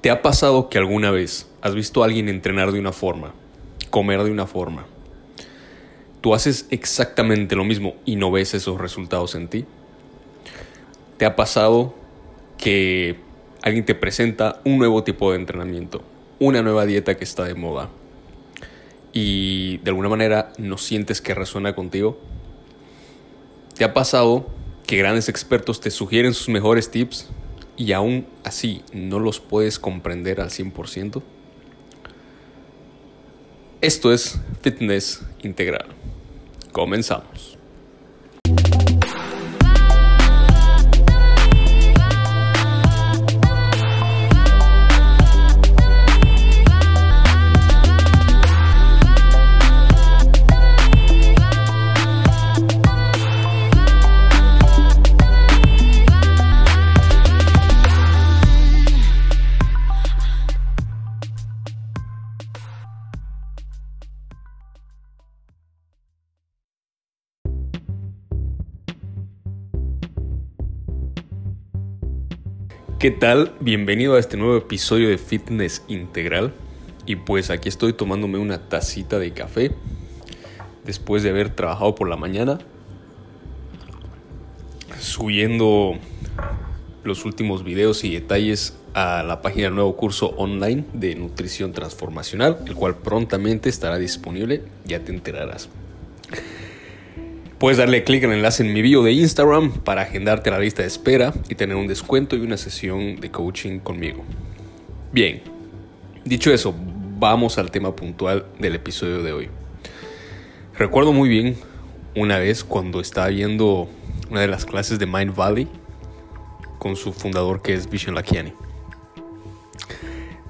¿Te ha pasado que alguna vez has visto a alguien entrenar de una forma, comer de una forma? Tú haces exactamente lo mismo y no ves esos resultados en ti. ¿Te ha pasado que alguien te presenta un nuevo tipo de entrenamiento, una nueva dieta que está de moda y de alguna manera no sientes que resuena contigo? ¿Te ha pasado que grandes expertos te sugieren sus mejores tips y aún así no los puedes comprender al 100%? Esto es Fitness Integral. Comenzamos. ¿Qué tal? Bienvenido a este nuevo episodio de Fitness Integral. Y pues aquí estoy tomándome una tacita de café después de haber trabajado por la mañana, subiendo los últimos videos y detalles a la página del nuevo curso online de nutrición transformacional, el cual prontamente estará disponible, ya te enterarás. Puedes darle clic el enlace en mi bio de Instagram para agendarte la lista de espera y tener un descuento y una sesión de coaching conmigo. Bien, dicho eso, vamos al tema puntual del episodio de hoy. Recuerdo muy bien una vez cuando estaba viendo una de las clases de Mind Valley con su fundador que es Vishen Lakiani.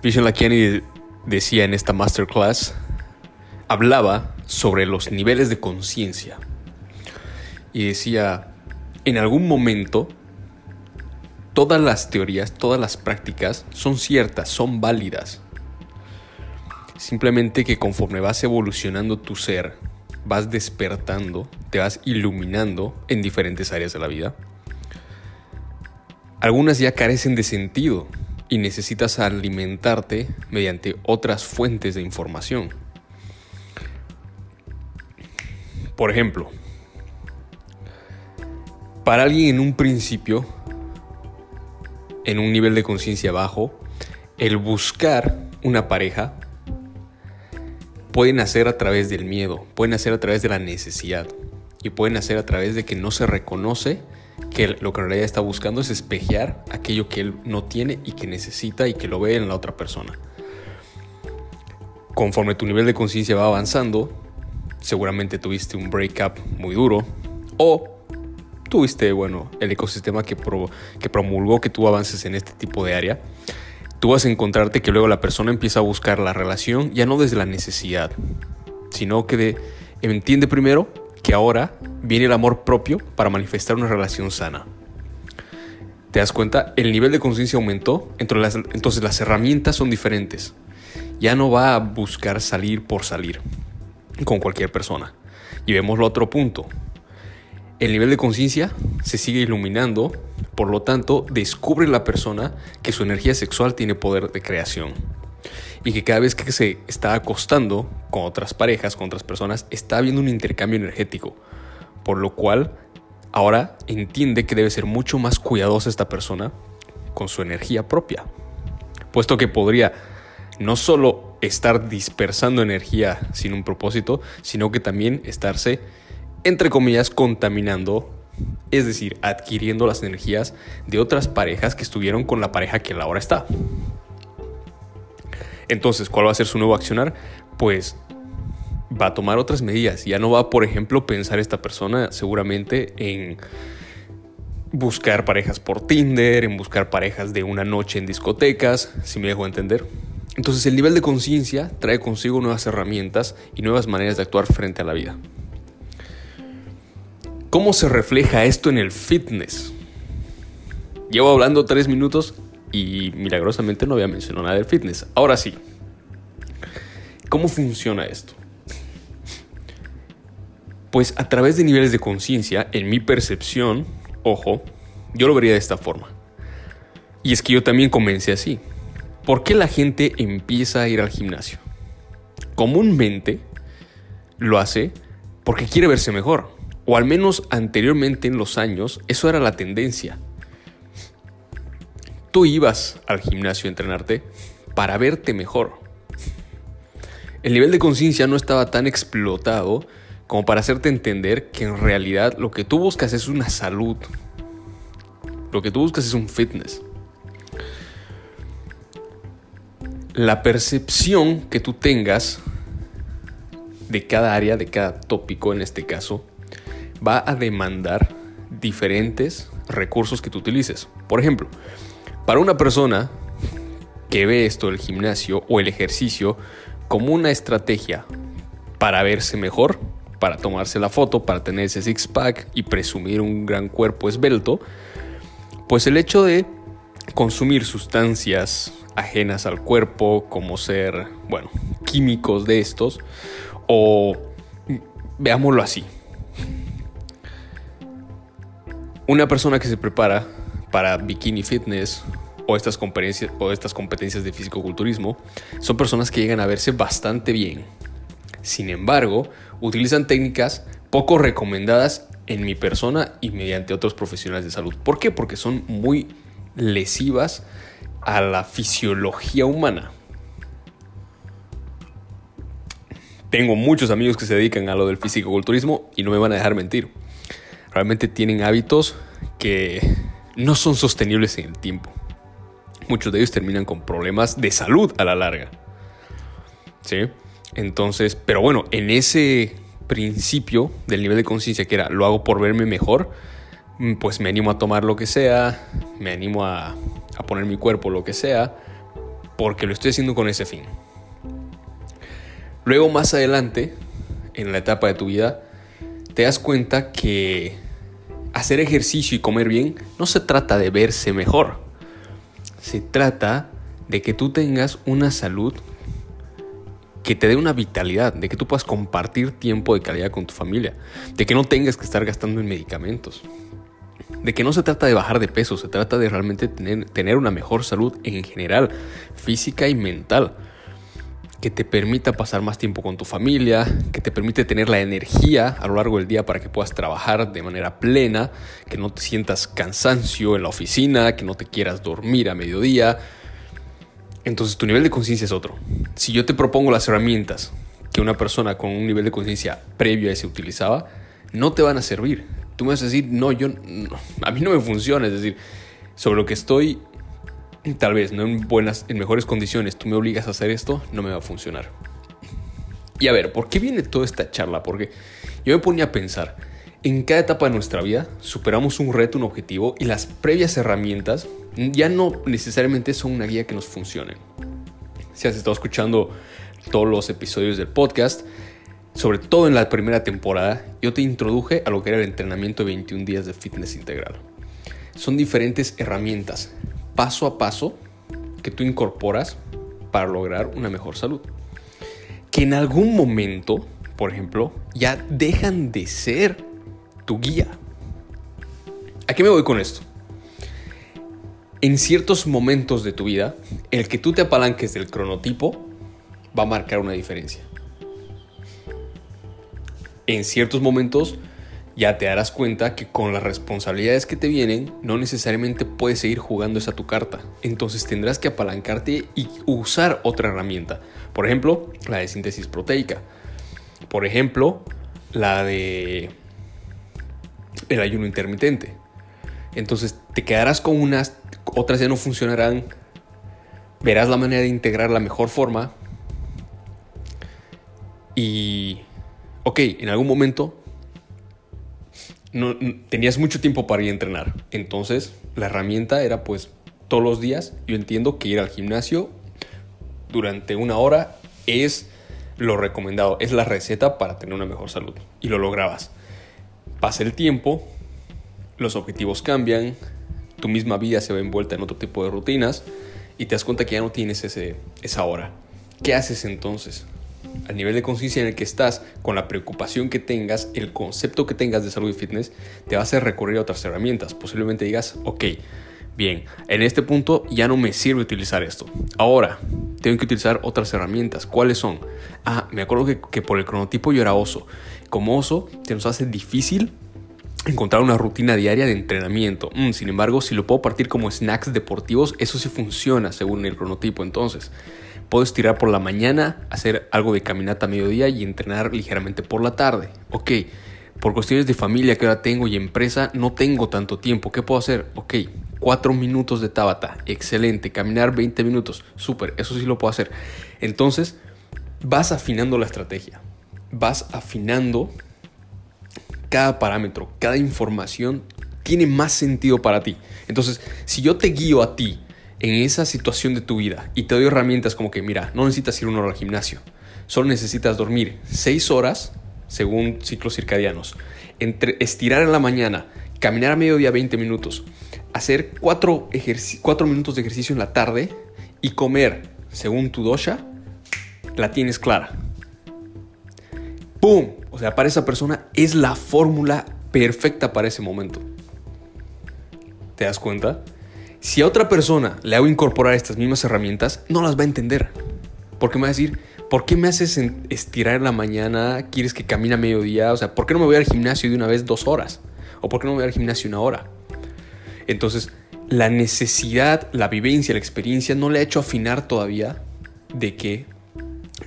Vishen Lakiani decía en esta masterclass, hablaba sobre los niveles de conciencia y decía, en algún momento, todas las teorías, todas las prácticas son ciertas, son válidas. Simplemente que conforme vas evolucionando tu ser, vas despertando, te vas iluminando en diferentes áreas de la vida. Algunas ya carecen de sentido y necesitas alimentarte mediante otras fuentes de información. Por ejemplo, para alguien en un principio, en un nivel de conciencia bajo, el buscar una pareja puede nacer a través del miedo, puede nacer a través de la necesidad y puede nacer a través de que no se reconoce que lo que en realidad está buscando es espejear aquello que él no tiene y que necesita y que lo ve en la otra persona. Conforme tu nivel de conciencia va avanzando, seguramente tuviste un breakup muy duro o tuviste, bueno, el ecosistema que, promulgó que tú avances en este tipo de área, tú vas a encontrarte que luego la persona empieza a buscar la relación ya no desde la necesidad, sino que de, entiende primero que ahora viene el amor propio para manifestar una relación sana. ¿Te das cuenta? El nivel de conciencia aumentó, entonces las herramientas son diferentes. Ya no va a buscar salir por salir con cualquier persona. Y vemos lo otro punto el nivel de conciencia se sigue iluminando, por lo tanto, descubre la persona que su energía sexual tiene poder de creación. Y que cada vez que se está acostando con otras parejas, con otras personas, está habiendo un intercambio energético. Por lo cual, ahora entiende que debe ser mucho más cuidadosa esta persona con su energía propia. Puesto que podría no solo estar dispersando energía sin un propósito, sino que también estarse entre comillas, contaminando, es decir, adquiriendo las energías de otras parejas que estuvieron con la pareja que ahora está. Entonces, ¿cuál va a ser su nuevo accionar? Pues va a tomar otras medidas. Ya no va, por ejemplo, pensar esta persona seguramente en buscar parejas por Tinder, en buscar parejas de una noche en discotecas, si me dejo entender. Entonces el nivel de conciencia trae consigo nuevas herramientas y nuevas maneras de actuar frente a la vida. ¿Cómo se refleja esto en el fitness? Llevo hablando tres minutos y milagrosamente no había mencionado nada del fitness. Ahora sí, ¿cómo funciona esto? Pues a través de niveles de conciencia, en mi percepción, ojo, yo lo vería de esta forma. Y es que yo también comencé así. ¿Por qué la gente empieza a ir al gimnasio? Comúnmente lo hace porque quiere verse mejor, o al menos anteriormente en los años eso era la tendencia. Tú ibas al gimnasio a entrenarte para verte mejor. El nivel de conciencia no estaba tan explotado como para hacerte entender que en realidad lo que tú buscas es una salud. Lo que tú buscas es un fitness. La percepción que tú tengas de cada área, de cada tópico en este caso, va a demandar diferentes recursos que tú utilices. Por ejemplo, para una persona que ve esto del gimnasio o el ejercicio como una estrategia para verse mejor, para tomarse la foto, para tener ese six-pack y presumir un gran cuerpo esbelto, pues el hecho de consumir sustancias ajenas al cuerpo, como ser, bueno, químicos de estos, o veámoslo así. Una persona que se prepara para bikini fitness o estas competencias, o estas competencias de fisicoculturismo son personas que llegan a verse bastante bien. Sin embargo, utilizan técnicas poco recomendadas en mi persona y mediante otros profesionales de salud. ¿Por qué? Porque son muy lesivas a la fisiología humana. Tengo muchos amigos que se dedican a lo del fisicoculturismo y no me van a dejar mentir. Realmente tienen hábitos que no son sostenibles en el tiempo. Muchos de ellos terminan con problemas de salud a la larga. ¿Sí? Entonces, pero bueno, en ese principio del nivel de conciencia que era lo hago por verme mejor, mm, pues me animo a tomar lo que sea, me animo a, a poner mi cuerpo lo que sea, porque lo estoy haciendo con ese fin. Luego más adelante, en la etapa de tu vida, te das cuenta que hacer ejercicio y comer bien no se trata de verse mejor. Se trata de que tú tengas una salud que te dé una vitalidad, de que tú puedas compartir tiempo de calidad con tu familia, de que no tengas que estar gastando en medicamentos, de que no se trata de bajar de peso, se trata de realmente tener, tener una mejor salud en general, física y mental que te permita pasar más tiempo con tu familia, que te permite tener la energía a lo largo del día para que puedas trabajar de manera plena, que no te sientas cansancio en la oficina, que no te quieras dormir a mediodía. Entonces tu nivel de conciencia es otro. Si yo te propongo las herramientas que una persona con un nivel de conciencia previo a ese utilizaba, no te van a servir. Tú me vas a decir, no, yo, a mí no me funciona. Es decir, sobre lo que estoy tal vez no en buenas, en mejores condiciones, tú me obligas a hacer esto, no me va a funcionar. Y a ver, ¿por qué viene toda esta charla? Porque yo me ponía a pensar, en cada etapa de nuestra vida superamos un reto, un objetivo y las previas herramientas ya no necesariamente son una guía que nos funcione. Si has estado escuchando todos los episodios del podcast, sobre todo en la primera temporada, yo te introduje a lo que era el entrenamiento de 21 días de fitness integral. Son diferentes herramientas, paso a paso que tú incorporas para lograr una mejor salud. Que en algún momento, por ejemplo, ya dejan de ser tu guía. ¿A qué me voy con esto? En ciertos momentos de tu vida, el que tú te apalanques del cronotipo va a marcar una diferencia. En ciertos momentos ya te darás cuenta que con las responsabilidades que te vienen, no necesariamente puedes seguir jugando esa tu carta. Entonces tendrás que apalancarte y usar otra herramienta. Por ejemplo, la de síntesis proteica. Por ejemplo, la de el ayuno intermitente. Entonces te quedarás con unas, otras ya no funcionarán. Verás la manera de integrar la mejor forma. Y, ok, en algún momento no, tenías mucho tiempo para ir a entrenar. Entonces, la herramienta era pues todos los días. Yo entiendo que ir al gimnasio durante una hora es lo recomendado, es la receta para tener una mejor salud. Y lo lograbas. Pasa el tiempo, los objetivos cambian, tu misma vida se ve envuelta en otro tipo de rutinas y te das cuenta que ya no tienes ese, esa hora. ¿Qué haces entonces? Al nivel de conciencia en el que estás, con la preocupación que tengas, el concepto que tengas de salud y fitness, te va a hacer recurrir a otras herramientas. Posiblemente digas, ok, Bien, en este punto ya no me sirve utilizar esto. Ahora, tengo que utilizar otras herramientas. ¿Cuáles son? Ah, me acuerdo que, por el cronotipo yo era oso. Como oso, se nos hace difícil encontrar una rutina diaria de entrenamiento. Mm, sin embargo, si lo puedo partir como snacks deportivos, eso sí funciona según el cronotipo. Entonces, puedo estirar por la mañana, hacer algo de caminata a mediodía y entrenar ligeramente por la tarde. Ok, por cuestiones de familia que ahora tengo y empresa, no tengo tanto tiempo. ¿Qué puedo hacer? Ok, 4 minutos de Tabata, excelente. Caminar 20 minutos, súper, eso sí lo puedo hacer. Entonces, vas afinando la estrategia, vas afinando cada parámetro, cada información tiene más sentido para ti. Entonces, si yo te guío a ti en esa situación de tu vida y te doy herramientas como que, mira, no necesitas ir una hora al gimnasio, solo necesitas dormir 6 horas según ciclos circadianos, estirar en la mañana, caminar a mediodía 20 minutos, hacer 4, minutos de ejercicio en la tarde y comer según tu dosha, la tienes clara. ¡Pum! O sea, para esa persona es la fórmula perfecta para ese momento. ¿Te das cuenta? Si a otra persona le hago incorporar estas mismas herramientas, no las va a entender. Porque me va a decir, ¿por qué me haces estirar en la mañana? ¿Quieres que camine a mediodía? O sea, ¿por qué no me voy al gimnasio de una vez dos horas? ¿O por qué no me voy al gimnasio una hora? Entonces, la necesidad, la vivencia, la experiencia no le ha hecho afinar todavía de que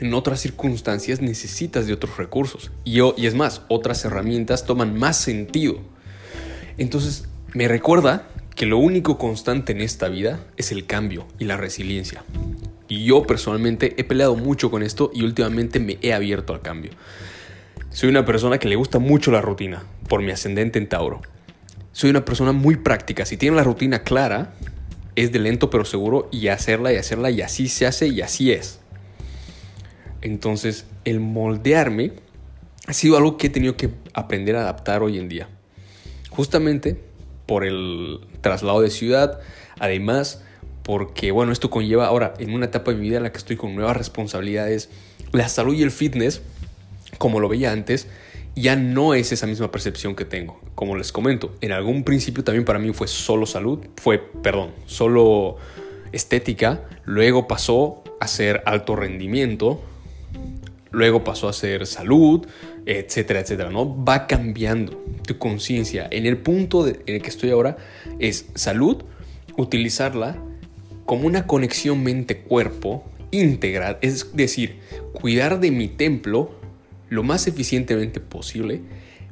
en otras circunstancias necesitas de otros recursos. Y, y es más, otras herramientas toman más sentido. Entonces, me recuerda que lo único constante en esta vida es el cambio y la resiliencia. Y yo personalmente he peleado mucho con esto y últimamente me he abierto al cambio. Soy una persona que le gusta mucho la rutina por mi ascendente en Tauro soy una persona muy práctica. Si tiene la rutina clara, es de lento pero seguro y hacerla y hacerla y así se hace y así es. Entonces, el moldearme ha sido algo que he tenido que aprender a adaptar hoy en día. Justamente por el traslado de ciudad, además porque, bueno, esto conlleva ahora en una etapa de mi vida en la que estoy con nuevas responsabilidades, la salud y el fitness, como lo veía antes, ya no es esa misma percepción que tengo. Como les comento, en algún principio también para mí fue solo salud, fue, perdón, solo estética, luego pasó a ser alto rendimiento, luego pasó a ser salud, etcétera, etcétera, ¿no? Va cambiando tu conciencia. En el punto en el que estoy ahora es salud, utilizarla como una conexión mente-cuerpo íntegra, es decir, cuidar de mi templo lo más eficientemente posible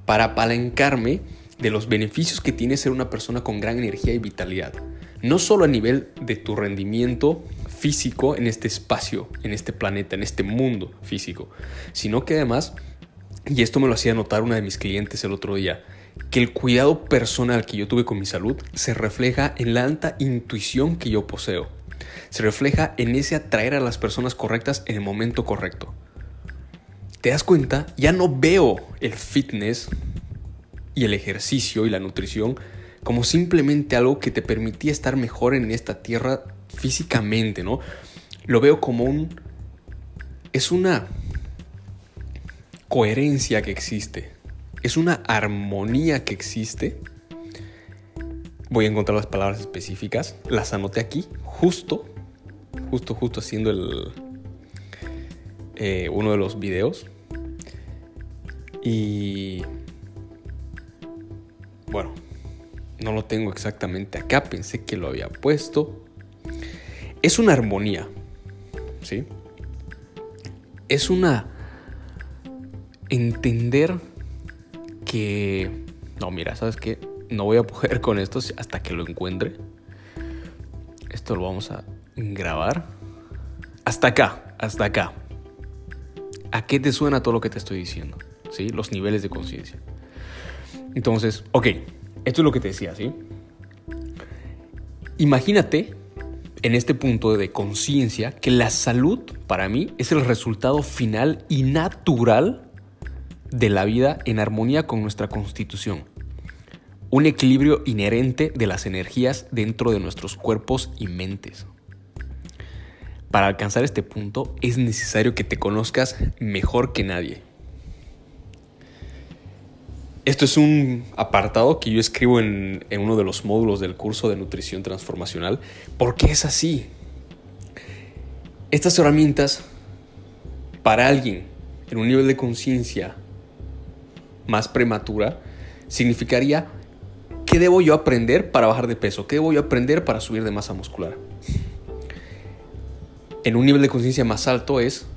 para apalancarme de los beneficios que tiene ser una persona con gran energía y vitalidad. No solo a nivel de tu rendimiento físico en este espacio, en este planeta, en este mundo físico, sino que además, y esto me lo hacía notar una de mis clientes el otro día, que el cuidado personal que yo tuve con mi salud se refleja en la alta intuición que yo poseo. Se refleja en ese atraer a las personas correctas en el momento correcto te das cuenta, ya no veo el fitness y el ejercicio y la nutrición como simplemente algo que te permitía estar mejor en esta tierra físicamente, ¿no? Lo veo como un... Es una coherencia que existe, es una armonía que existe. Voy a encontrar las palabras específicas, las anoté aquí, justo, justo, justo haciendo el, eh, uno de los videos. Y bueno, no lo tengo exactamente acá, pensé que lo había puesto. Es una armonía, ¿sí? Es una entender que no, mira, ¿sabes qué? No voy a poder con esto hasta que lo encuentre. Esto lo vamos a grabar. Hasta acá, hasta acá. ¿A qué te suena todo lo que te estoy diciendo? ¿Sí? Los niveles de conciencia. Entonces, ok, esto es lo que te decía, ¿sí? Imagínate en este punto de conciencia que la salud para mí es el resultado final y natural de la vida en armonía con nuestra constitución. Un equilibrio inherente de las energías dentro de nuestros cuerpos y mentes. Para alcanzar este punto es necesario que te conozcas mejor que nadie. Esto es un apartado que yo escribo en, uno de los módulos del curso de nutrición transformacional. porque es así? Estas herramientas, para alguien en un nivel de conciencia más prematura, significaría ¿qué debo yo aprender para bajar de peso? ¿Qué debo yo aprender para subir de masa muscular? En un nivel de conciencia más alto es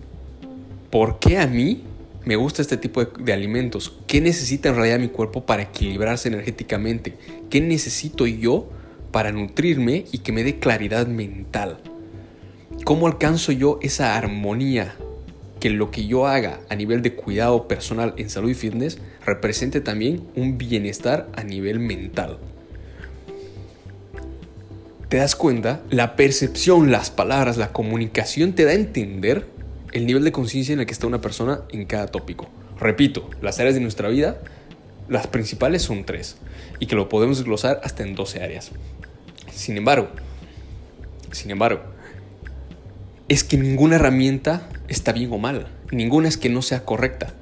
¿por qué a mí me gusta este tipo de, alimentos? ¿Qué necesita en realidad mi cuerpo para equilibrarse energéticamente? ¿Qué necesito yo para nutrirme y que me dé claridad mental? ¿Cómo alcanzo yo esa armonía que lo que yo haga a nivel de cuidado personal en salud y fitness represente también un bienestar a nivel mental. ¿Te das cuenta? La percepción, las palabras, la comunicación te da a entender el nivel de conciencia en el que está una persona en cada tópico. Repito, las áreas de nuestra vida, las principales son tres y que lo podemos desglosar hasta en 12 áreas. Sin embargo, sin embargo, es que ninguna herramienta está bien o mal. Ninguna es que no sea correcta.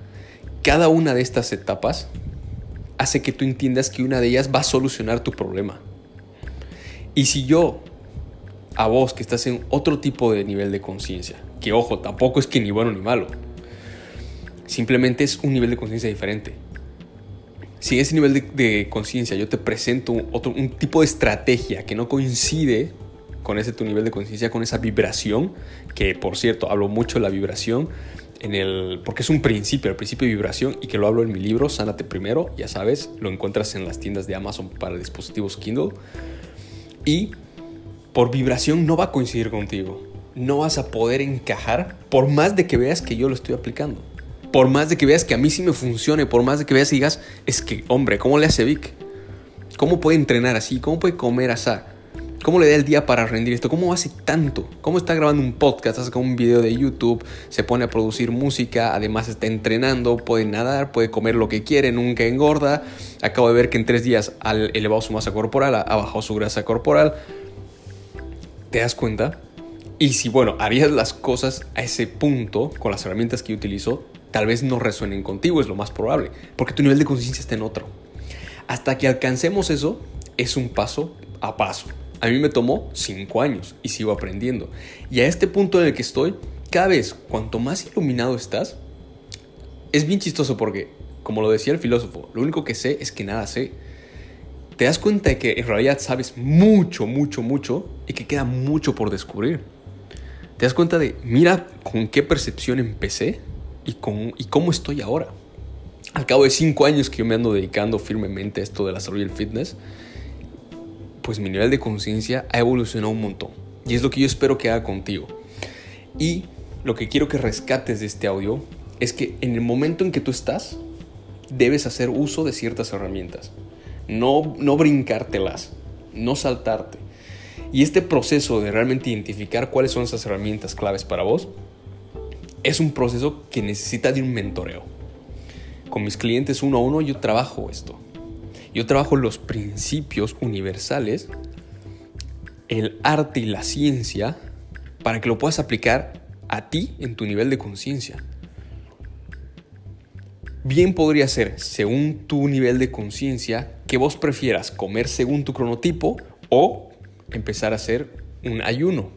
Cada una de estas etapas hace que tú entiendas que una de ellas va a solucionar tu problema. Y si yo, a vos que estás en otro tipo de nivel de conciencia, que ojo, tampoco es que ni bueno ni malo, simplemente es un nivel de conciencia diferente. Si ese nivel de, de conciencia yo te presento otro, un tipo de estrategia que no coincide con ese tu nivel de conciencia, con esa vibración, que por cierto, hablo mucho de la vibración, en el, porque es un principio, el principio de vibración, y que lo hablo en mi libro, Sánate Primero, ya sabes, lo encuentras en las tiendas de Amazon para dispositivos Kindle. Y por vibración no va a coincidir contigo. No vas a poder encajar por más de que veas que yo lo estoy aplicando. Por más de que veas que a mí sí me funcione, por más de que veas y digas, es que, hombre, ¿cómo le hace Vic? ¿Cómo puede entrenar así? ¿Cómo puede comer así? ¿Cómo le da el día para rendir esto? ¿Cómo hace tanto? ¿Cómo está grabando un podcast? Hace un video de YouTube, se pone a producir música, además está entrenando, puede nadar, puede comer lo que quiere, nunca engorda. Acabo de ver que en tres días ha elevado su masa corporal, ha bajado su grasa corporal. ¿Te das cuenta? Y si, bueno, harías las cosas a ese punto con las herramientas que yo utilizo, tal vez no resuenen contigo, es lo más probable, porque tu nivel de conciencia está en otro. Hasta que alcancemos eso, es un paso a paso. A mí me tomó cinco años y sigo aprendiendo. Y a este punto en el que estoy, cada vez cuanto más iluminado estás, es bien chistoso porque, como lo decía el filósofo, lo único que sé es que nada sé. Te das cuenta de que en realidad sabes mucho, mucho, mucho y que queda mucho por descubrir. Te das cuenta de, mira con qué percepción empecé y, con, y cómo estoy ahora. Al cabo de cinco años que yo me ando dedicando firmemente a esto de la salud y el fitness, pues mi nivel de conciencia ha evolucionado un montón. Y es lo que yo espero que haga contigo. Y lo que quiero que rescates de este audio es que en el momento en que tú estás, debes hacer uso de ciertas herramientas. No, no brincártelas, no saltarte. Y este proceso de realmente identificar cuáles son esas herramientas claves para vos, es un proceso que necesita de un mentoreo. Con mis clientes uno a uno yo trabajo esto. Yo trabajo los principios universales, el arte y la ciencia, para que lo puedas aplicar a ti en tu nivel de conciencia. Bien podría ser, según tu nivel de conciencia, que vos prefieras comer según tu cronotipo o empezar a hacer un ayuno.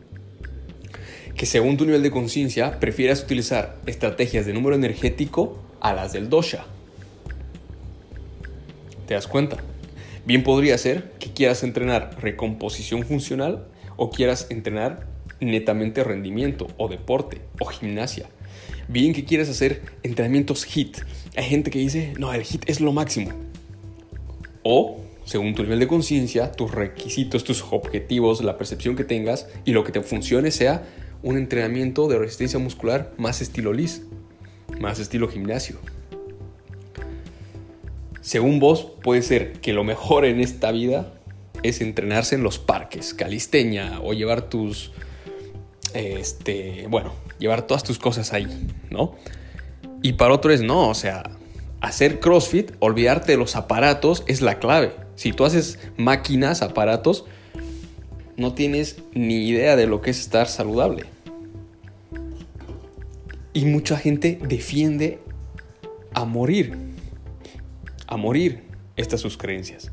Que según tu nivel de conciencia prefieras utilizar estrategias de número energético a las del dosha. ¿Te das cuenta? Bien podría ser que quieras entrenar recomposición funcional o quieras entrenar netamente rendimiento o deporte o gimnasia. Bien que quieras hacer entrenamientos HIT. Hay gente que dice, no, el HIT es lo máximo. O, según tu nivel de conciencia, tus requisitos, tus objetivos, la percepción que tengas y lo que te funcione sea un entrenamiento de resistencia muscular más estilo LIS, más estilo gimnasio. Según vos, puede ser que lo mejor en esta vida es entrenarse en los parques, calisteña o llevar tus, este, bueno, llevar todas tus cosas ahí, ¿no? Y para otro es no, o sea, hacer CrossFit, olvidarte de los aparatos es la clave. Si tú haces máquinas, aparatos, no tienes ni idea de lo que es estar saludable. Y mucha gente defiende a morir a morir estas sus creencias.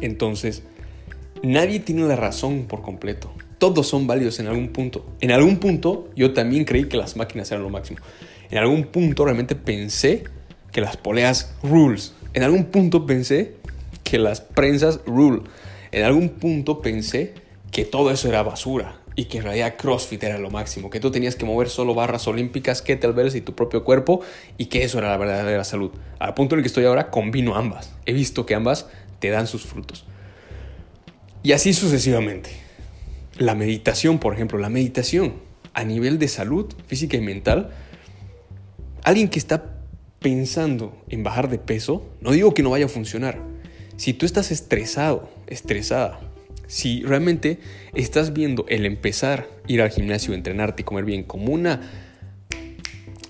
Entonces, nadie tiene la razón por completo. Todos son válidos en algún punto. En algún punto yo también creí que las máquinas eran lo máximo. En algún punto realmente pensé que las poleas rules. En algún punto pensé que las prensas rule. En algún punto pensé que todo eso era basura y que en realidad CrossFit era lo máximo, que tú tenías que mover solo barras olímpicas, kettlebells y tu propio cuerpo y que eso era la verdadera salud. Al punto en el que estoy ahora combino ambas. He visto que ambas te dan sus frutos. Y así sucesivamente. La meditación, por ejemplo, la meditación a nivel de salud física y mental, alguien que está pensando en bajar de peso, no digo que no vaya a funcionar. Si tú estás estresado, estresada, si realmente estás viendo el empezar ir al gimnasio, entrenarte y comer bien como una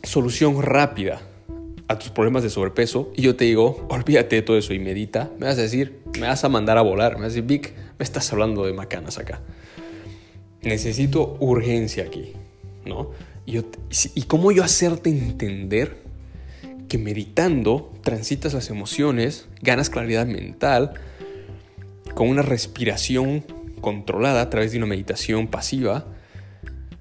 solución rápida a tus problemas de sobrepeso, y yo te digo, olvídate de todo eso y medita, me vas a decir, me vas a mandar a volar, me vas a decir, Vic, me estás hablando de macanas acá. Necesito urgencia aquí, ¿no? Y, y cómo yo hacerte entender que meditando transitas las emociones, ganas claridad mental, con una respiración controlada a través de una meditación pasiva,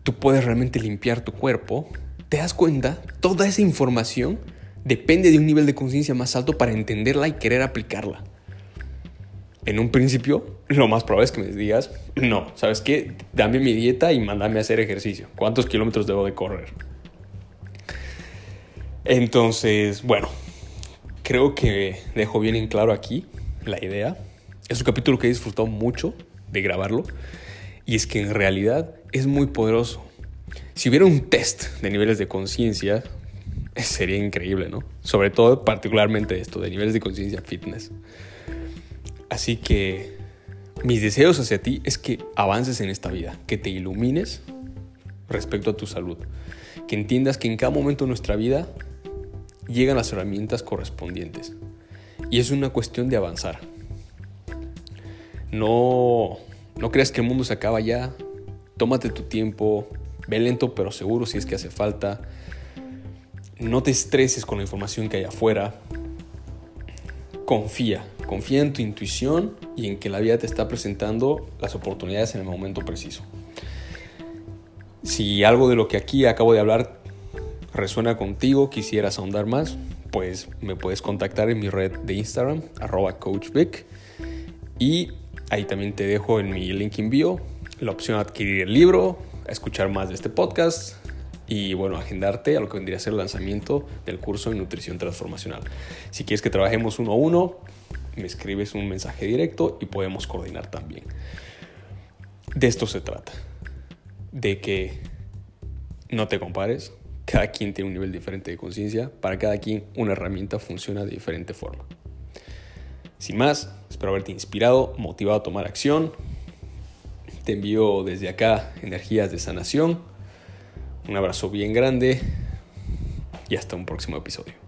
tú puedes realmente limpiar tu cuerpo. ¿Te das cuenta? Toda esa información depende de un nivel de conciencia más alto para entenderla y querer aplicarla. En un principio, lo más probable es que me digas, no, ¿sabes qué? Dame mi dieta y mándame a hacer ejercicio. ¿Cuántos kilómetros debo de correr? Entonces, bueno, creo que dejo bien en claro aquí la idea. Es un capítulo que he disfrutado mucho de grabarlo y es que en realidad es muy poderoso. Si hubiera un test de niveles de conciencia, sería increíble, ¿no? Sobre todo, particularmente esto, de niveles de conciencia fitness. Así que mis deseos hacia ti es que avances en esta vida, que te ilumines respecto a tu salud, que entiendas que en cada momento de nuestra vida llegan las herramientas correspondientes. Y es una cuestión de avanzar. No, no creas que el mundo se acaba ya. Tómate tu tiempo, ve lento pero seguro si es que hace falta. No te estreses con la información que hay afuera. Confía, confía en tu intuición y en que la vida te está presentando las oportunidades en el momento preciso. Si algo de lo que aquí acabo de hablar resuena contigo, quisieras ahondar más, pues me puedes contactar en mi red de Instagram, arroba coachvic. Y Ahí también te dejo en mi link en bio la opción de adquirir el libro, escuchar más de este podcast y bueno, agendarte a lo que vendría a ser el lanzamiento del curso de nutrición transformacional. Si quieres que trabajemos uno a uno, me escribes un mensaje directo y podemos coordinar también. De esto se trata, de que no te compares, cada quien tiene un nivel diferente de conciencia, para cada quien una herramienta funciona de diferente forma. Sin más, espero haberte inspirado, motivado a tomar acción. Te envío desde acá energías de sanación. Un abrazo bien grande y hasta un próximo episodio.